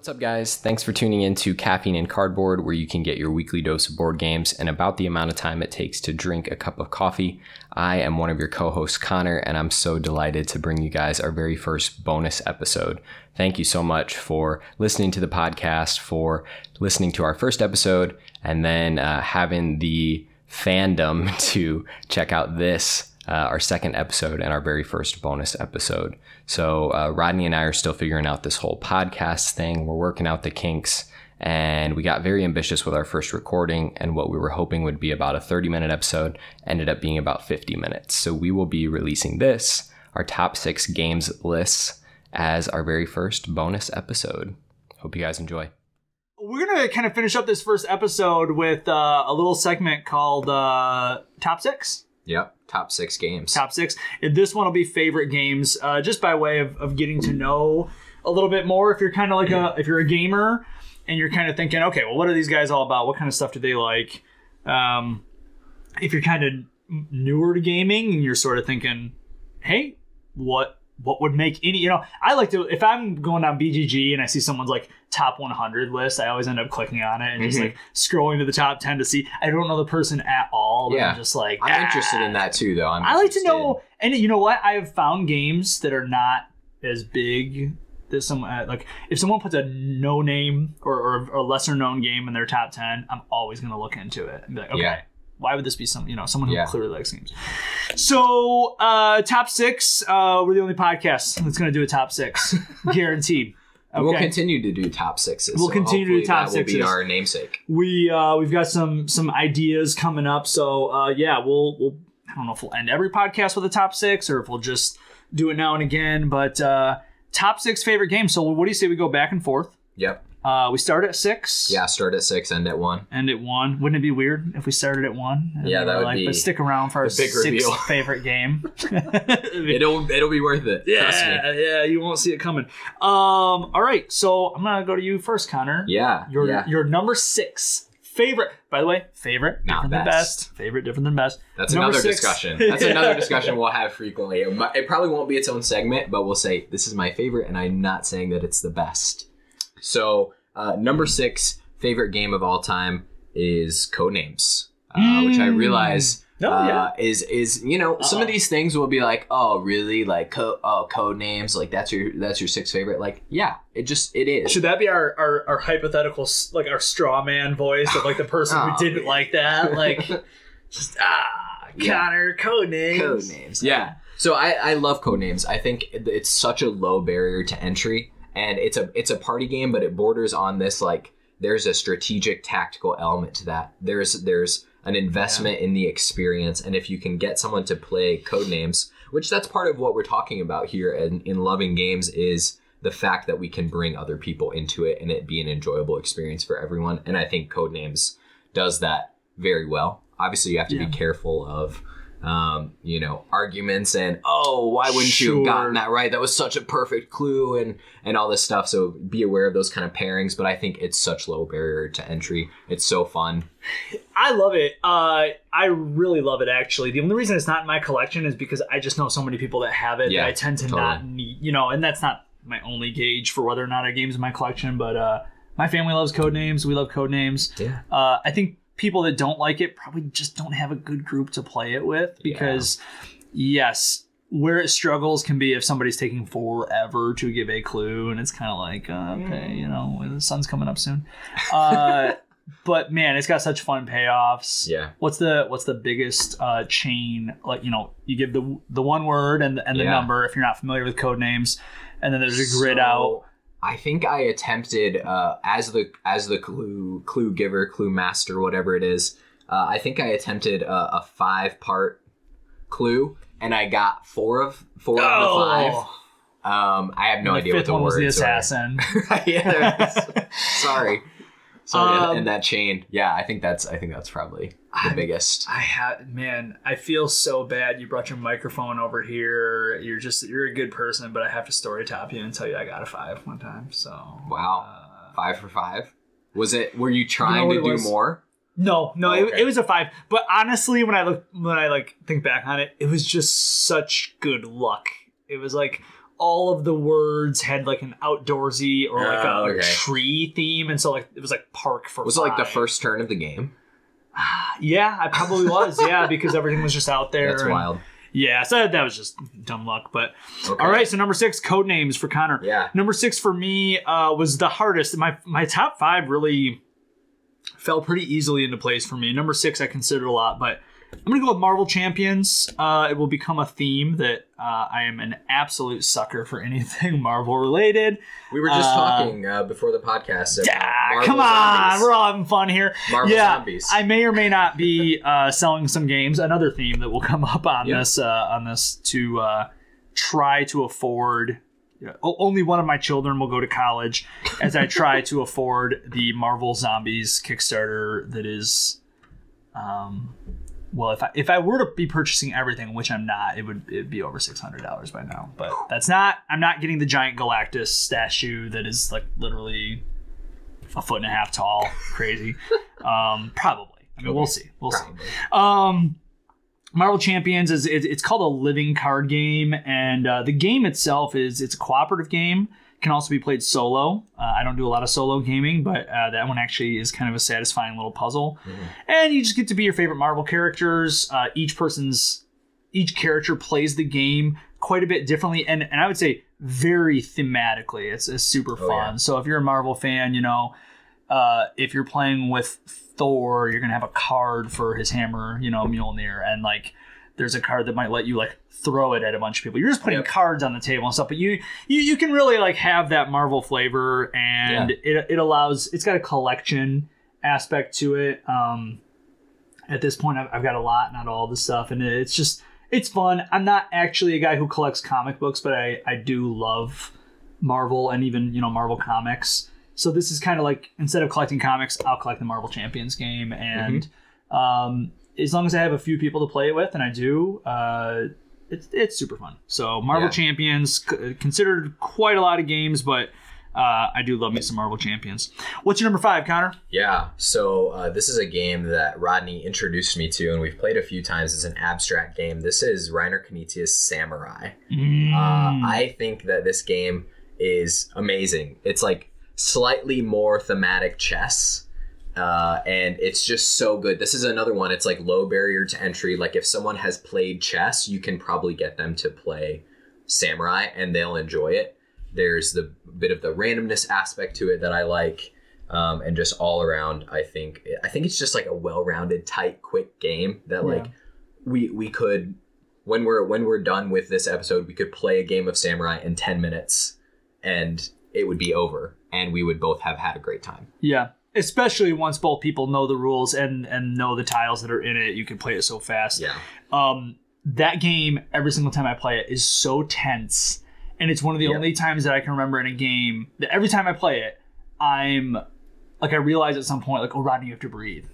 What's up, guys? Thanks for tuning in to Caffeine and Cardboard, where you can get your weekly dose of board games and about the amount of time it takes to drink a cup of coffee. I am one of your co hosts, Conner, and I'm so delighted to bring you guys our very first bonus episode. Thank you so much for listening to the podcast, for listening to our first episode, and then uh, having the fandom to check out this uh, our second episode and our very first bonus episode. So, uh, Rodney and I are still figuring out this whole podcast thing. We're working out the kinks, and we got very ambitious with our first recording. And what we were hoping would be about a 30 minute episode ended up being about 50 minutes. So, we will be releasing this, our top six games lists, as our very first bonus episode. Hope you guys enjoy. We're gonna kind of finish up this first episode with uh, a little segment called uh, Top Six. Yep, top six games. Top six. This one will be favorite games, uh, just by way of, of getting to know a little bit more. If you're kind of like a if you're a gamer and you're kind of thinking, okay, well, what are these guys all about? What kind of stuff do they like? Um, if you're kind of newer to gaming and you're sort of thinking, hey, what what would make any you know i like to if i'm going down bgg and i see someone's like top 100 list i always end up clicking on it and just Mhm. like scrolling to the top 10 to see i don't know the person at all but Yeah. i'm just like I'm "Ah." interested in that too, though. I'm i like to know and you know what i have found games that are not as big that some uh, like if someone puts a no name or, or, or a lesser known game in their top 10 i'm always going to look into it and be like okay Yeah. why would this be some you know someone who Yeah. clearly likes games so uh top six uh we're the only podcast that's going to do a top six guaranteed And We'll continue to do top sixes. We'll so continue to do top that will be sixes. our namesake. we uh we've got some some ideas coming up so uh yeah we'll we'll i don't know if we'll end every podcast with a top six or if we'll just do it now and again but uh top six favorite games so what do you say we go back and forth Yep. Uh we start at six Yeah. Start at six, end at one. end at one wouldn't it be weird if we started at one Yeah, that would be but stick around for our big sixth reveal. favorite game It'll it'll be worth it. Trust me. yeah yeah you won't see it coming um all right so i'm gonna go to you first conner Yeah. Your yeah. your number six favorite. By the way, favorite Not different than best. best. Favorite different than best. That's Number another six. discussion. That's another discussion we'll have frequently. It probably won't be its own segment, but we'll say this is my favorite, and I'm not saying that it's the best. So, uh, number six favorite game of all time is Codenames, uh, which I Mm. realize Oh, uh, yeah. is is you know some of these things will be like oh really like co- oh code names like that's your that's your sixth favorite like yeah it just it is Should that be our, our, our hypothetical, like our straw man voice of like the person Oh, who didn't like that? Like, just, ah, Yeah. Conner, code names. code names. Yeah. So I, I love code names. I think it's such a low barrier to entry, and it's a it's a party game, but it borders on this like there's a strategic tactical element to that. There's there's an investment in the experience, and if you can get someone to play code names, which that's part of what we're talking about here in, in loving games is the fact that we can bring other people into it and it be an enjoyable experience for everyone. And I think Codenames does that very well. Obviously, you have to Yeah. be careful of, um, you know, arguments and oh, why wouldn't you have gotten that right? That was such a perfect clue and and all this stuff. So be aware of those kind of pairings. But I think it's such low barrier to entry. It's so fun. I love it. Uh, I really love it, actually. The only reason it's not in my collection is because I just know so many people that have it Yeah, that I tend to totally. not need, you know, and that's not my only gauge for whether or not a game's in my collection, but uh, my family loves code names. We love code names. Yeah. Uh, I think people that don't like it probably just don't have a good group to play it with because, yes, where it struggles can be if somebody's taking forever to give a clue, and it's kind of like, uh, okay, you know, the sun's coming up soon. Uh, but man, it's got such fun payoffs. Yeah. What's the what's the biggest uh, chain? Like you know, you give the the one word and and the Yeah. number if you're not familiar with code names, and then there's a grid So, out. I think I attempted uh, as the as the clue clue giver, clue master, whatever it is. Uh, I think I attempted a, a five part clue, and I got four of four out of the five. Um, I have no And idea the what the one was the words are. assassin. yeah, there sorry, sorry. Um, in that chain, yeah, I think that's I think that's probably the I- biggest. I have man, I feel so bad. You brought your microphone over here. You're just you're a good person, but I have to story top you and tell you I got a five one time. So Wow, uh, five for five. Was it? Were you trying what to do was? more? no, no, it, Okay. it was a five. But honestly, when I look when I like think back on it, it was just such good luck. It was like all of the words had like an outdoorsy or like Oh, a okay. tree theme, and so like it was like park for. Was it like the five. first turn of the game? Yeah, I probably was. Yeah, because everything was just out there. That's and- wild. Yeah, so that was just dumb luck. But Okay. all right, so number six, code names for Conner. Yeah. Number six for me uh, was the hardest. My my top five really fell pretty easily into place for me. Number six, I considered a lot, but I'm gonna go with Marvel Champions. Uh, it will become a theme that uh, I am an absolute sucker for anything Marvel related. We were just Uh, talking uh, before the podcast. Yeah, come on, zombies. we're all having fun here. Marvel yeah, zombies. I may or may not be uh, selling some games. Another theme that will come up on Yeah. this uh, on this to uh, try to afford. Only one of my children will go to college as I try to afford the Marvel Zombies Kickstarter. That is, um, well, if I if I were to be purchasing everything, which I'm not, it would it'd be over six hundred dollars by now. But that's not. I'm not getting the giant Galactus statue that is like literally a foot and a half tall. Crazy. um, probably. I mean, we'll see. We'll see. Um, Marvel Champions is it, it's called a living card game, and uh, the game itself is it's a cooperative game. Can also be played solo. Uh, I don't do a lot of solo gaming, but uh, that one actually is kind of a satisfying little puzzle. And you just get to be your favorite Marvel characters. Uh, each person's each character plays the game quite a bit differently, and and I would say very thematically. It's, it's super fun. yeah. So if you're a Marvel fan, you know, uh, if you're playing with Thor, you're gonna have a card for his hammer, you know, Mjolnir, and like there's a card that might let you like throw it at a bunch of people. You're just putting Yep. cards on the table and stuff, but you you, you can really like have that Marvel flavor, and it it allows it's got a collection aspect to it. Um, at this point, I've, I've got a lot, not all the stuff, and it's just it's fun. I'm not actually a guy who collects comic books, but I I do love Marvel and even you know Marvel comics. So this is kind of like instead of collecting comics, I'll collect the Marvel Champions game, and um, as long as I have a few people to play it with, and I do, uh, it's it's super fun. So Marvel Yeah. Champions c- considered quite a lot of games, but uh, I do love me some Marvel Champions. What's your number five, Conner? Yeah, so uh, this is a game that Rodney introduced me to, and we've played a few times. It's an abstract game. This is Reiner Knizia's Samurai. Mm. Uh, I think that this game is amazing. It's like slightly more thematic chess, uh, and it's just so good. This is another one. It's like low barrier to entry. Like if someone has played chess, you can probably get them to play Samurai, and they'll enjoy it. There's the bit of the randomness aspect to it that I like. Um, and just all around, I think I think it's just like a well-rounded, tight, quick game that like we we could when we're when we're done with this episode, we could play a game of Samurai in ten minutes, and it would be over, and we would both have had a great time. Yeah. Especially once both people know the rules and and know the tiles that are in it, you can play it so fast. Yeah, Um, that game every single time I play it is so tense, and it's one of the Yep. only times that I can remember in a game that every time I play it, I'm like I realize at some point like, oh, Rodney, you have to breathe.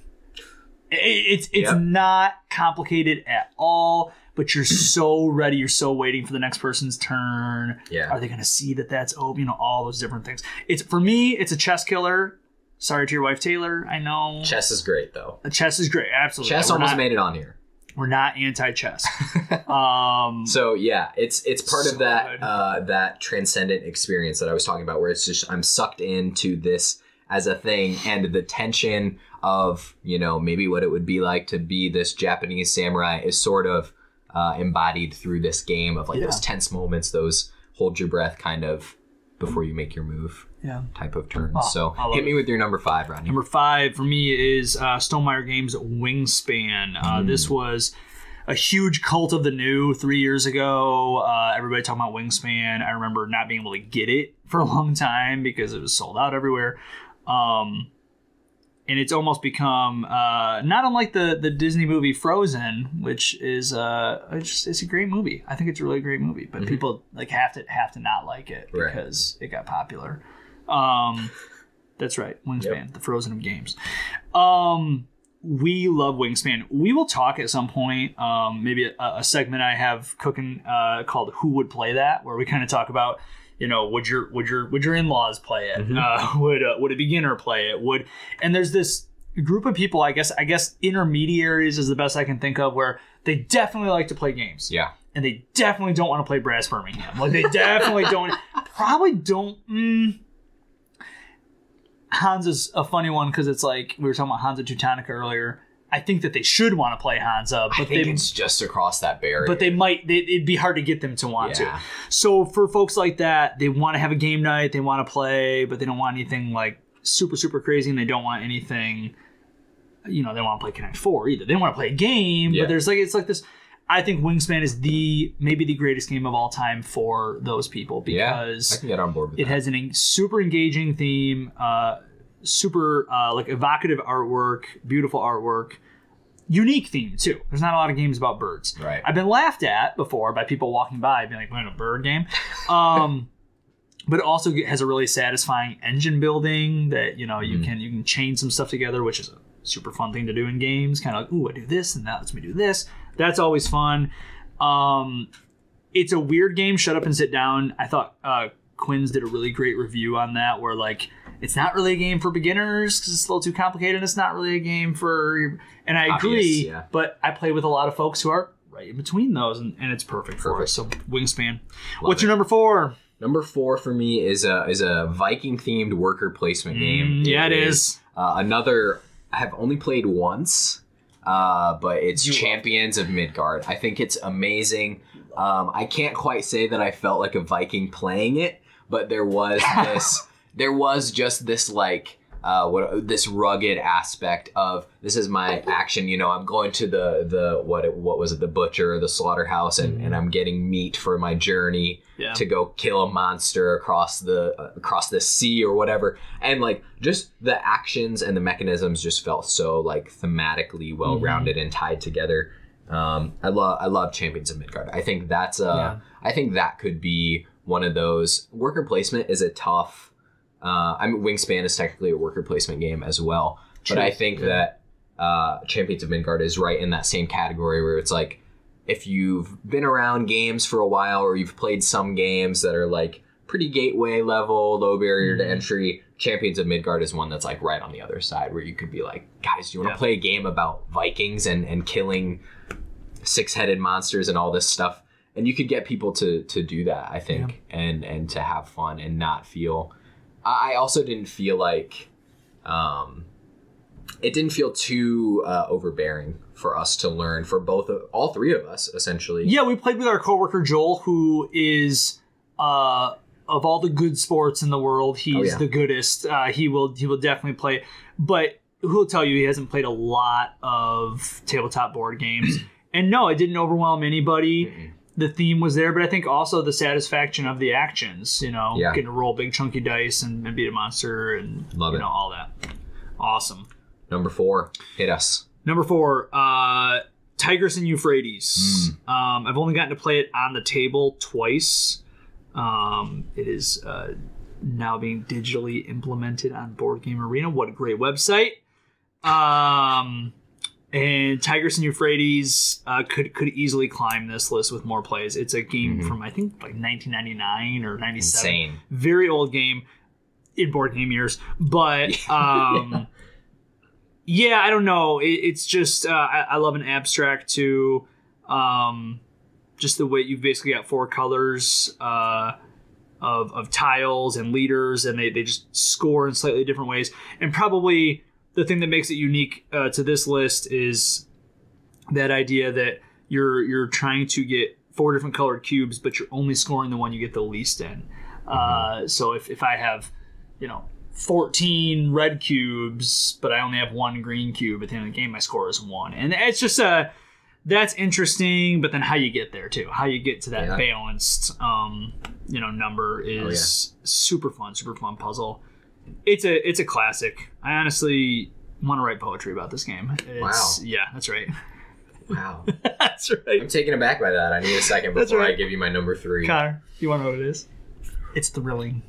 It- it's it's Yep. not complicated at all, but you're so ready. You're so waiting for the next person's turn. yeah. Are they going to see that that's open? You know, all those different things. It's for me, it's a chess killer. Sorry to your wife, Taylor. I know Chess is great though. chess is great. Absolutely, Chess we're almost not, made it on here. We're not anti-chess. um, So yeah, it's it's part So of that uh, that transcendent experience that I was talking about, where it's just I'm sucked into this as a thing, and the tension of you know maybe what it would be like to be this Japanese samurai is sort of uh, embodied through this game of like Yeah. those tense moments, those hold your breath kind of before you make your move yeah. type of turns. Oh, so I love hit it. me with your number five, Rodney. Number five for me is uh, Stonemaier Games Wingspan. Uh, Mm. This was a huge cult of the new three years ago. Uh, everybody talking about Wingspan. I remember not being able to get it for a long time because it was sold out everywhere. Um, and it's almost become uh, not unlike the the Disney movie Frozen, which is uh, it's, just, it's a great movie. I think it's a really great movie, but Mhm. people like have to have to not like it Right. because it got popular. Um, that's right, Wingspan, the Frozen of games. Um, we love Wingspan. We will talk at some point. Um, maybe a, a segment I have cooking uh, called "Who Would Play That," where we kind of talk about, you know, would your would your would your in laws play it? Mhm. Uh, would uh, would a beginner play it? Would and there's this group of people. I guess I guess intermediaries is the best I can think of where they definitely like to play games yeah, and they definitely don't want to play Brass Birmingham. Like they definitely don't. Probably don't. Mm, Hansa's a funny one because it's like we were talking about Hansa Teutonica earlier. I think that they should want to play Hansa, I but think they it's just across that barrier. but they might they, it'd be hard to get them to want Yeah. to so for folks like that they want to have a game night they want to play but they don't want anything like super super crazy and they don't want anything you know they want to play connect 4 either they want to play a game Yeah. but there's like it's like this i think wingspan is the maybe the greatest game of all time for those people yeah, I because can get on board with it that. has an en- super engaging theme, uh, super uh, like evocative artwork, beautiful artwork, unique theme too. There's not a lot of games about birds. Right. I've been laughed at before by people walking by, being like, "Playing a bird game," um, but it also has a really satisfying engine building that you know you can you can chain some stuff together, which is a super fun thing to do in games. Kind of like, "Ooh, I do this, and that lets me do this." That's always fun. Um, it's a weird game. Shut up and sit down. I thought uh, Quinns did a really great review on that, where like it's not really a game for beginners because it's a little too complicated. It's not really a game for, and I Obvious, agree. yeah. But I play with a lot of folks who are right in between those, and, and it's perfect, for us. So Wingspan. What's your number four? Number four for me is a is a Viking themed worker placement game. Mm, yeah, it is. Uh, another I have only played once, uh, but it's You Champions of Midgard. I think it's amazing. Um, I can't quite say that I felt like a Viking playing it, but there was this. there was just this like. Uh, what this rugged aspect of this is my action you know i'm going to the the what what was it the butcher or the slaughterhouse and, and i'm getting meat for my journey Yeah. to go kill a monster across the uh, across the sea or whatever and like just the actions and the mechanisms just felt so like thematically well rounded and tied together um i love i love champions of midgard i think that's uh i think that could be one of those worker placement is a tough uh i mean wingspan is technically a worker placement game as well but i think that uh champions of midgard is right in that same category where it's like if you've been around games for a while or you've played some games that are like pretty gateway level, low barrier to Mhm. entry, Champions of Midgard is one that's like right on the other side where you could be like, guys, do you want to Yeah. play a game about Vikings and, and killing six headed monsters and all this stuff? And you could get people to to do that, I think, and and to have fun and not feel. I I also didn't feel like, um, it didn't feel too uh, overbearing for us to learn for both of all three of us essentially. Yeah, we played with our coworker Joel, who is uh, of all the good sports in the world, he's Oh, yeah. the goodest. Uh, he will he will definitely play, but who'll tell you he hasn't played a lot of tabletop board games. and no, it didn't overwhelm anybody. Mm-mm. The theme was there, but I think also the satisfaction of the actions. You know, Yeah. getting to roll big chunky dice and, and beat a monster and Love you it. know all that. Awesome. Number four, hit us. Number four, uh, Tigris and Euphrates. Um, I've only gotten to play it on the table twice. Um, it is uh, now being digitally implemented on Board Game Arena. What a great website! Um, and Tigris and Euphrates uh, could could easily climb this list with more plays. It's a game Mhm. from I think like 1999 or 97 Insane. very old game in board game years but um yeah i don't know it, it's just uh, I, I love an abstract too um just the way you've basically got four colors uh of, of tiles and leaders and they, they just score in slightly different ways and probably the thing that makes it unique uh, to this list is that idea that you're you're trying to get four different colored cubes but you're only scoring the one you get the least in. Uh, so if, if i have you know 14 red cubes but i only have one green cube at the end of the game my score is one. And it's just uh that's interesting but then how you get there too. How you get to that Yeah. balanced um you know number is super fun super fun puzzle it's a it's a classic i honestly want to write poetry about this game it's, Wow. yeah that's right Wow. that's right. I'm right taken aback by that. I need a second That's before I give you my number three. conner you want to know what it is it's thrilling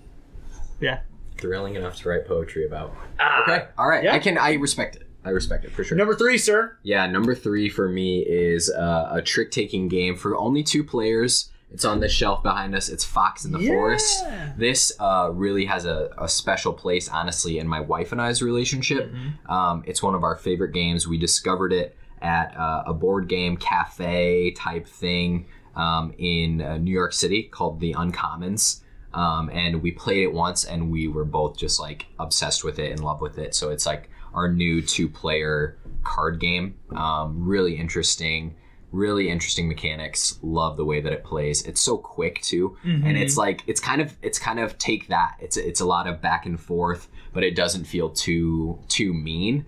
yeah Thrilling enough to write poetry about. Ah. Okay. All right. Yeah. I can. I respect it. I respect it for sure. number three sir Yeah, number three for me is uh, a trick taking game for only two players. It's on this shelf behind us. It's Fox in the Forest. This uh, really has a, a special place, honestly, in my wife and I's relationship. Mm-hmm. Um, it's one of our favorite games. We discovered it at uh, a board game cafe type thing um, in uh, New York City called the Uncommons. Um, and we played it once and we were both just like obsessed with it in love with it. So it's like our new two player card game. Um, really interesting, really interesting mechanics. Love the way that it plays. It's so quick too. And it's like, it's kind of, it's kind of take that. It's, it's a lot of back and forth, but it doesn't feel too, too mean.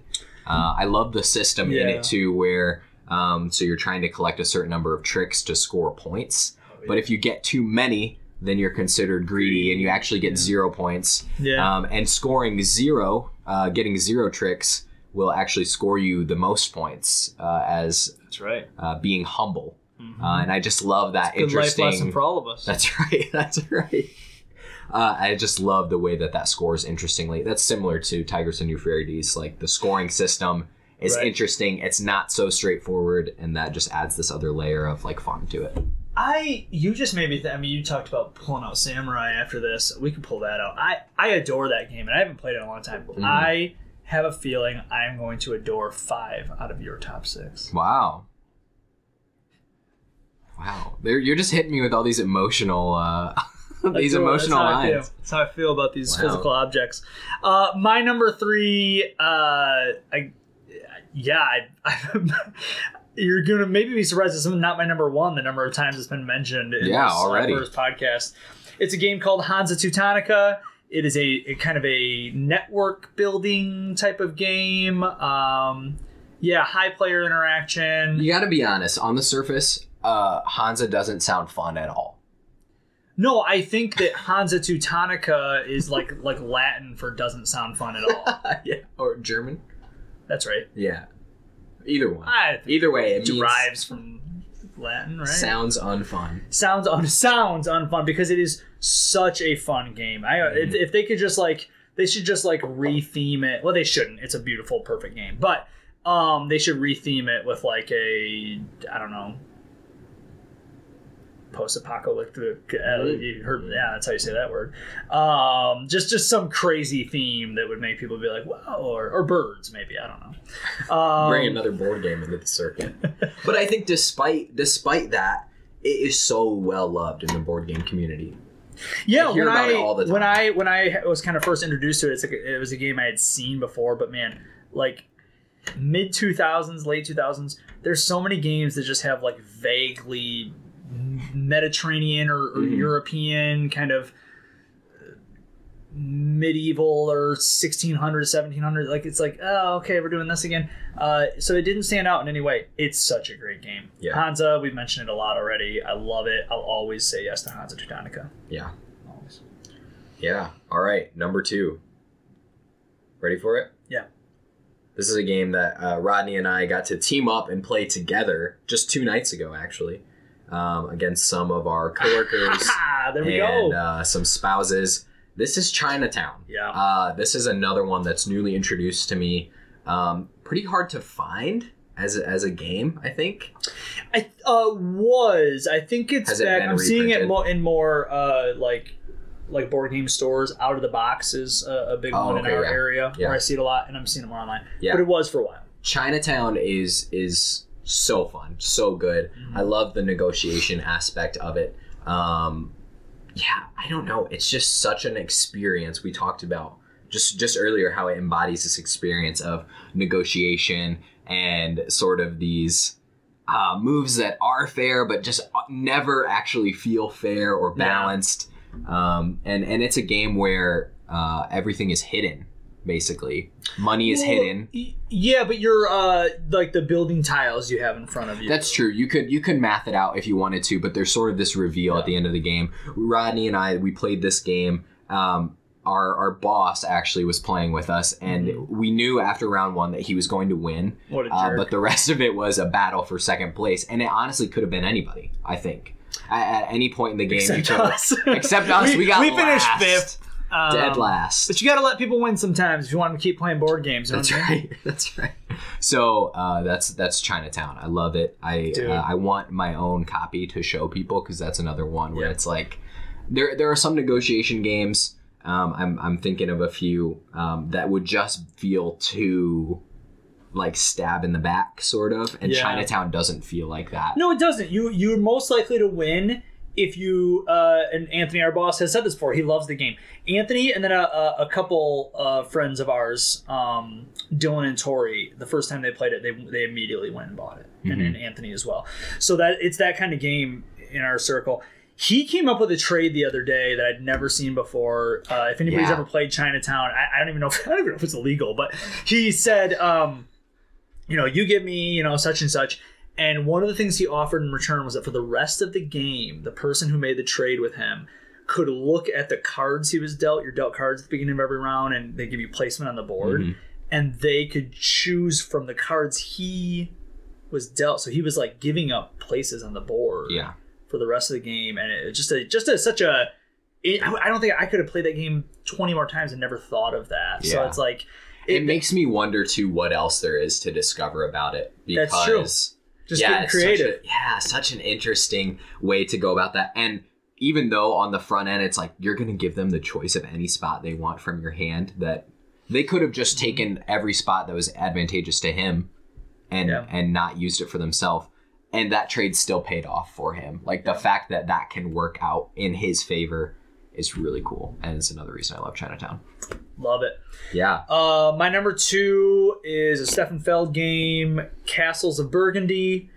Uh, I love the system in it too, where um, so you're trying to collect a certain number of tricks to score points. But if you get too many, then you're considered greedy, and you actually get zero points. Yeah. Um, and scoring zero, uh, getting zero tricks, will actually score you the most points uh, as That's right. uh, being humble. Uh, and I just love that Good life interesting. lesson for all of us. That's right. That's right. Uh, I just love the way that that scores interestingly. That's similar to Tigris and Euphrates. Like the scoring system is Right. interesting. It's not so straightforward, and that just adds this other layer of like fun to it. I you just made me. Th- I mean, you talked about pulling out Samurai after this. We could pull that out. I I adore that game, and I haven't played it in a long time. Mm-hmm. I have a feeling I am going to adore five out of your top six. Wow. Wow. There, you're just hitting me with all these emotional, uh, these That's emotional feel. lines. That's how I feel about these Wow. physical objects. Uh, my number three, uh, I, yeah, I, I, you're gonna maybe be surprised. It's not my number one. The number of times it's been mentioned in Yeah, this uh, already. first podcast. It's a game called Hansa Teutonica. It is a, a kind of a network building type of game. Um, yeah, high player interaction. You got to be honest. On the surface, uh, Hansa doesn't sound fun at all. No, I think that Hansa Teutonica is like like Latin for doesn't sound fun at all. yeah. Or German. That's right. Yeah. Either one. I Either way, it it means derives from Latin, right? sounds unfun. sounds un- sounds unfun because it is such a fun game. I if, if they could just like they should just like retheme it. Well, they shouldn't. It's a beautiful, perfect game, but um, they should retheme it with like a I don't know. Post-apocalyptic, uh, you heard, yeah, that's how you say that word. Um, just just some crazy theme that would make people be like, "Wow!" or, or birds, maybe I don't know. Um, Bring another board game into the circuit. but I think despite despite that, it is so well loved in the board game community. Yeah, I when I it all the when. I when I was kind of first introduced to it, it's like it was a game I had seen before, but man, like mid two thousands, late two thousands, there's so many games that just have like vaguely Mediterranean or, or Mhm. European kind of medieval or 1600 1700 like it's like oh okay we're doing this again uh, so it didn't stand out in any way it's such a great game Yeah. hansa we've mentioned it a lot already i love it i'll always say yes to hansa teutonica Yeah. always Yeah. All right. Number two. Ready for it? Yeah. This is a game that uh, Rodney and I got to team up and play together just two nights ago, actually, um, against some of our coworkers Ah, there we and go. uh, some spouses. This is Chinatown. Yeah. Uh, this is another one that's newly introduced to me. Um, pretty hard to find as a, as a game, I think. I uh was. I think it's Has it back. been I'm seeing it more in more uh like like board game stores. Out of the box is a, a big Oh, one in our yeah. area Yeah. where I see it a lot, and I'm seeing it more online. Yeah. But it was for a while. Chinatown is is so fun, so good. Mm-hmm. I love the negotiation aspect of it. Um, yeah, I don't know. It's just such an experience. We talked about just just earlier how it embodies this experience of negotiation and sort of these uh, moves that are fair but just never actually feel fair or Yeah. balanced. Um, and and it's a game where uh, everything is hidden. Basically, money is Well, hidden. Yeah, but you're uh like the building tiles you have in front of you. That's true. You could you could math it out if you wanted to, but there's sort of this reveal at the end of the game. Rodney and I we played this game. Um, our our boss actually was playing with us, and we knew after round one that he was going to win. What a Uh, but the rest of it was a battle for second place, and it honestly could have been anybody. I think at, at any point in the game, Except us. Except us, we, got we finished last. fifth. Um, dead last. But you got to let people win sometimes if you want them to keep playing board games. That's right. That's right. So uh, that's that's Chinatown. I love it. I uh, I want my own copy to show people because that's another one where Yeah. it's like there there are some negotiation games. Um, I'm I'm thinking of a few um, that would just feel too like stab in the back sort of and Yeah. chinatown doesn't feel like that No, it doesn't. You you're most likely to win if you uh, and Anthony, our boss, has said this before. He loves the game. Anthony, and then a, a, a couple uh, friends of ours, um, Dylan and Tori. The first time they played it, they they immediately went and bought it, and, and Anthony as well. So that it's that kind of game in our circle. He came up with a trade the other day that I'd never seen before. Uh, if anybody's Yeah. ever played Chinatown, I, I don't even know. If, I don't even know if it's illegal, but he said, um, you know, you give me, you know, such and such. And one of the things he offered in return was that for the rest of the game, the person who made the trade with him could look at the cards he was dealt, your dealt cards at the beginning of every round, and they give you placement on the board, Mhm. and they could choose from the cards he was dealt. So he was like giving up places on the board yeah for the rest of the game, and it just a just a such a. It, I don't think I could have played that game twenty more times and never thought of that. So it's like it, makes me wonder too what else there is to discover about it because That's true. Just yeah, getting creative. Such a, yeah, such an interesting way to go about that. And even though on the front end, it's like you're going to give them the choice of any spot they want from your hand, that they could have just taken every spot that was advantageous to him and Yeah. and not used it for themselves. And that trade still paid off for him. Like the fact that that can work out in his favor is really cool, and it's another reason I love Chinatown. Love it. Yeah, Uh, my number two is a Stefan Feld game, Castles of Burgundy.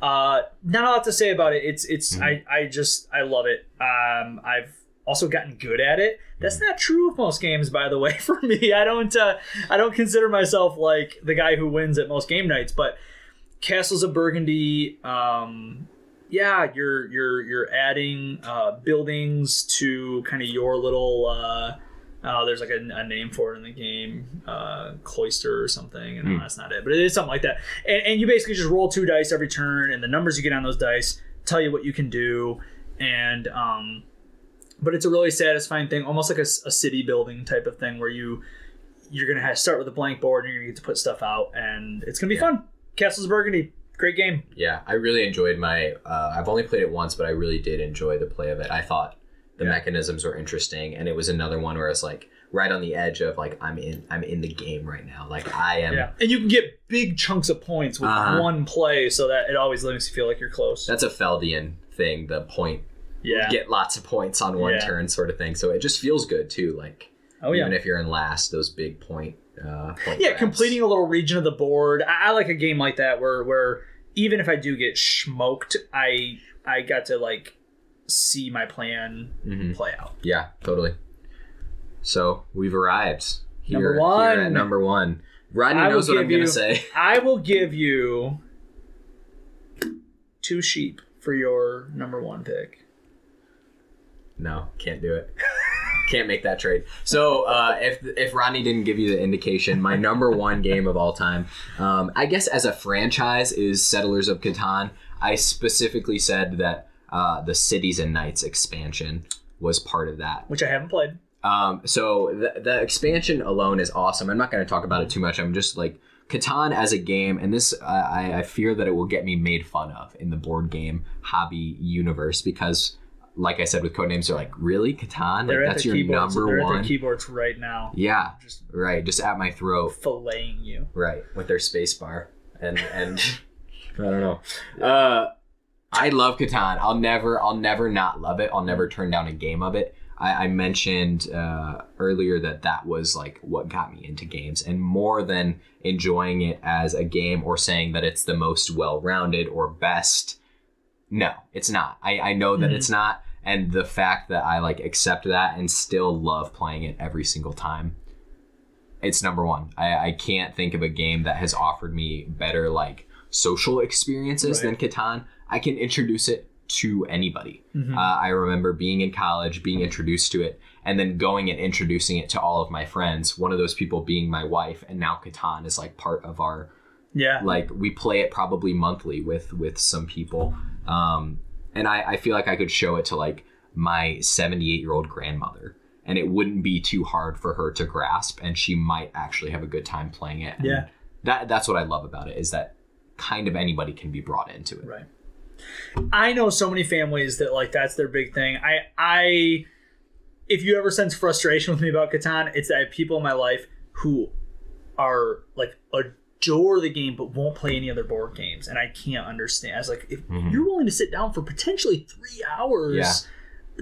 Uh, not a lot to say about it. It's it's Mhm. I I just I love it. Um, I've also gotten good at it. That's not true of most games, by the way. For me, I don't uh, I don't consider myself like the guy who wins at most game nights, but Castles of Burgundy. Um, yeah, you're you're you're adding uh, buildings to kind of your little. Uh, uh, there's like a, a name for it in the game, uh, cloister or something, and Hmm. that's not it, but it is something like that. And, and you basically just roll two dice every turn, and the numbers you get on those dice tell you what you can do. And um, but it's a really satisfying thing, almost like a city building type of thing, where you you're gonna have start with a blank board, and you're gonna get to put stuff out, and it's gonna be Yeah. fun. Castles of Burgundy, great game. Yeah, I really enjoyed my. Uh, I've only played it once, but I really did enjoy the play of it. I thought the Yeah. mechanisms were interesting, and it was another one where it's like right on the edge of like I'm in. I'm in the game right now. Like I am. Yeah, and you can get big chunks of points with Uh-huh. one play, so that it always makes you feel like you're close. That's a Feldian thing. The point. yeah. Get lots of points on one Yeah. turn, sort of thing. So it just feels good too. Like oh yeah. even if you're in last, those big point. Uh, yeah, completing a little region of the board. I, I like a game like that where where even if I do get smoked, I I got to like see my plan Mhm. play out. Yeah, totally. So we've arrived here, Number here one. at number one. Rodney I knows what I'm give gonna say. I will give you two sheep for your number one pick. No, can't do it. can't make that trade. So uh, if if Rodney didn't give you the indication, my number one game of all time, um, I guess as a franchise is Settlers of Catan. I specifically said that uh, the Cities and Knights expansion was part of that. Which I haven't played. Um, so the, the expansion alone is awesome. I'm not going to talk about it too much. I'm just like Catan as a game, and this I, I fear that it will get me made fun of in the board game hobby universe because, like I said with codenames, they're like, really Catan? Like They're at that's their your keyboards. number They're at one? their keyboards right now, yeah, just right. Just at my throat, filleting you. right, with their space bar and and I don't know. Uh, I love Catan. I'll never, I'll never not love it. I'll never turn down a game of it. I, I mentioned uh, earlier that that was like what got me into games, and more than enjoying it as a game or saying that it's the most well-rounded or best. No, it's not. I, I know that Mhm. it's not, and the fact that I like accept that and still love playing it every single time it's number one. I, I can't think of a game that has offered me better like social experiences Right. than Catan. I can introduce it to anybody. Mhm. Uh, I remember being in college, being introduced to it, and then going and introducing it to all of my friends. One of those people being my wife, and now Catan is like part of our Yeah. like we play it probably monthly with with some people um and i i feel like i could show it to like my 78 year old grandmother and it wouldn't be too hard for her to grasp and she might actually have a good time playing it And Yeah. that that's what i love about it is that kind of anybody can be brought into it Right. I know so many families that like that's their big thing. I I if you ever sense frustration with me about Catan, it's that I have people in my life who are like adore the game but won't play any other board games, and I can't understand. I was like, if Mhm. you're willing to sit down for potentially three hours. Yeah.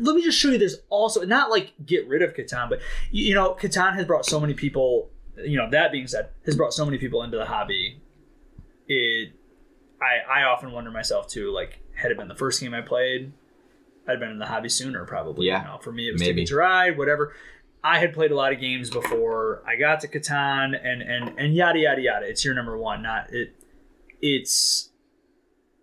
Let me just show you. There's also not like get rid of Catan, but you you know, Catan has brought so many people. You know, that being said, has brought so many people into the hobby. It, I, I often wonder myself too. Like, had it been the first game I played, I'd been in the hobby sooner probably. Yeah. You know, for me, it was Maybe. Ticket to Ride, whatever. I had played a lot of games before I got to Catan, and and and yada yada yada. It's your number one, not it. It's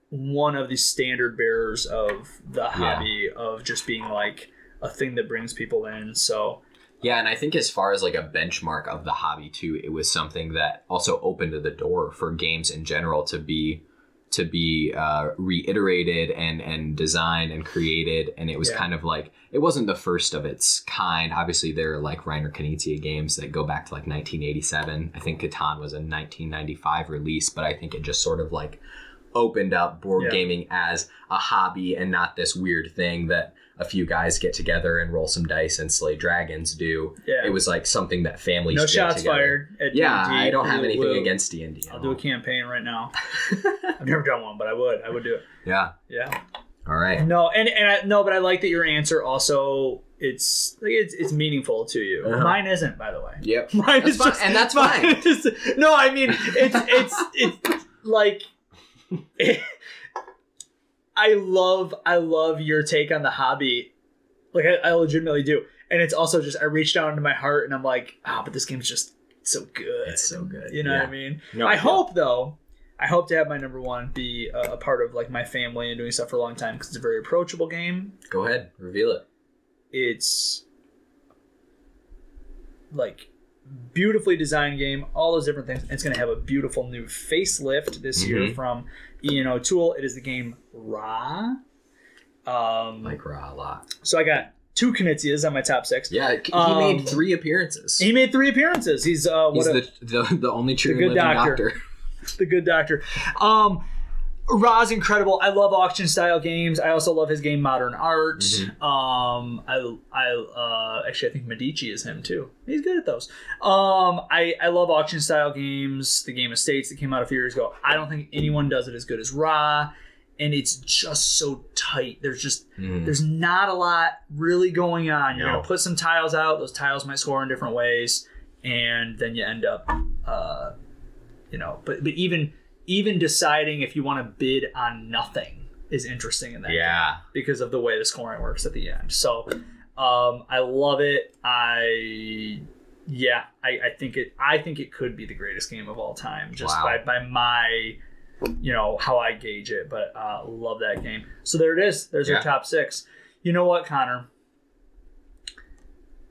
one of the standard bearers of the hobby of just being like a thing that brings people in. So Yeah, and I think as far as like a benchmark of the hobby too, it was something that also opened the door for games in general to be to be uh, reiterated and and designed and created, and it was Yeah. kind of like it wasn't the first of its kind. Obviously, there are like Reiner Knizia games that go back to like 1987. I think Catan was a 1995 release, but I think it just sort of like opened up board Yeah. gaming as a hobby and not this weird thing that a few guys get together and roll some dice and slay dragons do. yeah, It was like something that families no shots together. fired. At Yeah, D&D. I don't have anything against D and D. I'll do a campaign right now. I've never done one, but I would. I would do it. Yeah. Yeah. All right. No, and and I, no, but I like that your answer also it's like it's it's meaningful to you. Uh-huh. Mine isn't, by the way. Yep. Mine That's is fine, just, and that's fine. is- no, I mean it's it's it's like I love I love your take on the hobby. Like I, I legitimately do, and it's also just I reach down into my heart and I'm like, ah, but this game's just so good. It's so good. You know Yeah. what I mean? No, I yeah. hope though. I hope to have my number one be a, a part of like my family and doing stuff for a long time because it's a very approachable game Go ahead. Reveal it. it's like beautifully designed game all those different things it's going to have a beautiful new facelift this year Mhm. From know Tool. it is the game ra um, Like raw a lot. so i got two Knizias on my top six Yeah, he Um, made three appearances. he made three appearances he's uh what He's a, the, the the only true good doctor. doctor. the good doctor um Ra's incredible. I love auction style games. I also love his game Modern Art. Mhm. Um, I, I uh, actually I think Medici is him too. He's good at those. Um, I I love auction style games. The game Estates that came out a few years ago. I don't think anyone does it as good as Ra, and it's just so tight. There's just Mhm. there's not a lot really going on. You're No. gonna put some tiles out. Those tiles might score in different ways, and then you end up, uh, you know. But but even even deciding if you want to bid on nothing is interesting in that game Yeah. because of the way the scoring works at the end. So um, I love it. I yeah, I, I think it I think it could be the greatest game of all time just Wow. by by my you know how I gauge it. But uh, love that game. So there it is. There's Yeah. our top six. You know what, Conner?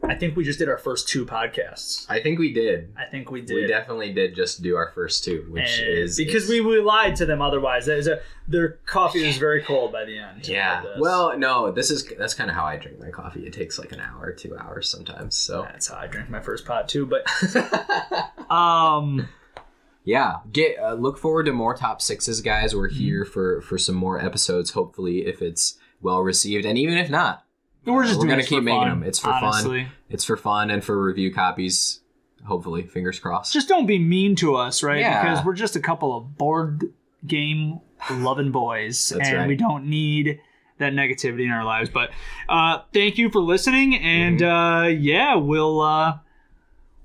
I think we just did our first two podcasts. I think we did. I think we did. We definitely did just do our first two, which And- is because is- we, we lied to them otherwise. A, their coffee was very cold by the end. Yeah. Well, no, this is that's kind of how I drink my coffee. It takes like an hour, two hours sometimes. So. that's how I drank my first pot too. But um, yeah, get uh, look forward to more top sixes, guys. Mm-hmm. We're here for for some more episodes. Hopefully, if it's well received, and even if not, we're just We're gonna keep making fun, them. It's for fun. it's for fun and for review copies. Hopefully, fingers crossed. Just don't be mean to us, right? Yeah. Because we're just a couple of board game loving boys, That's and right. we don't need that negativity in our lives. But uh, thank you for listening, and Mm-hmm. uh, yeah, we'll uh,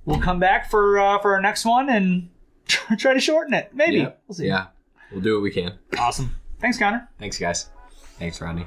we'll come back for uh, for our next one and try to shorten it. Maybe Yep. we'll see. Yeah, we'll do what we can. Awesome. Thanks, Conner. Thanks, guys. Thanks, Rodney.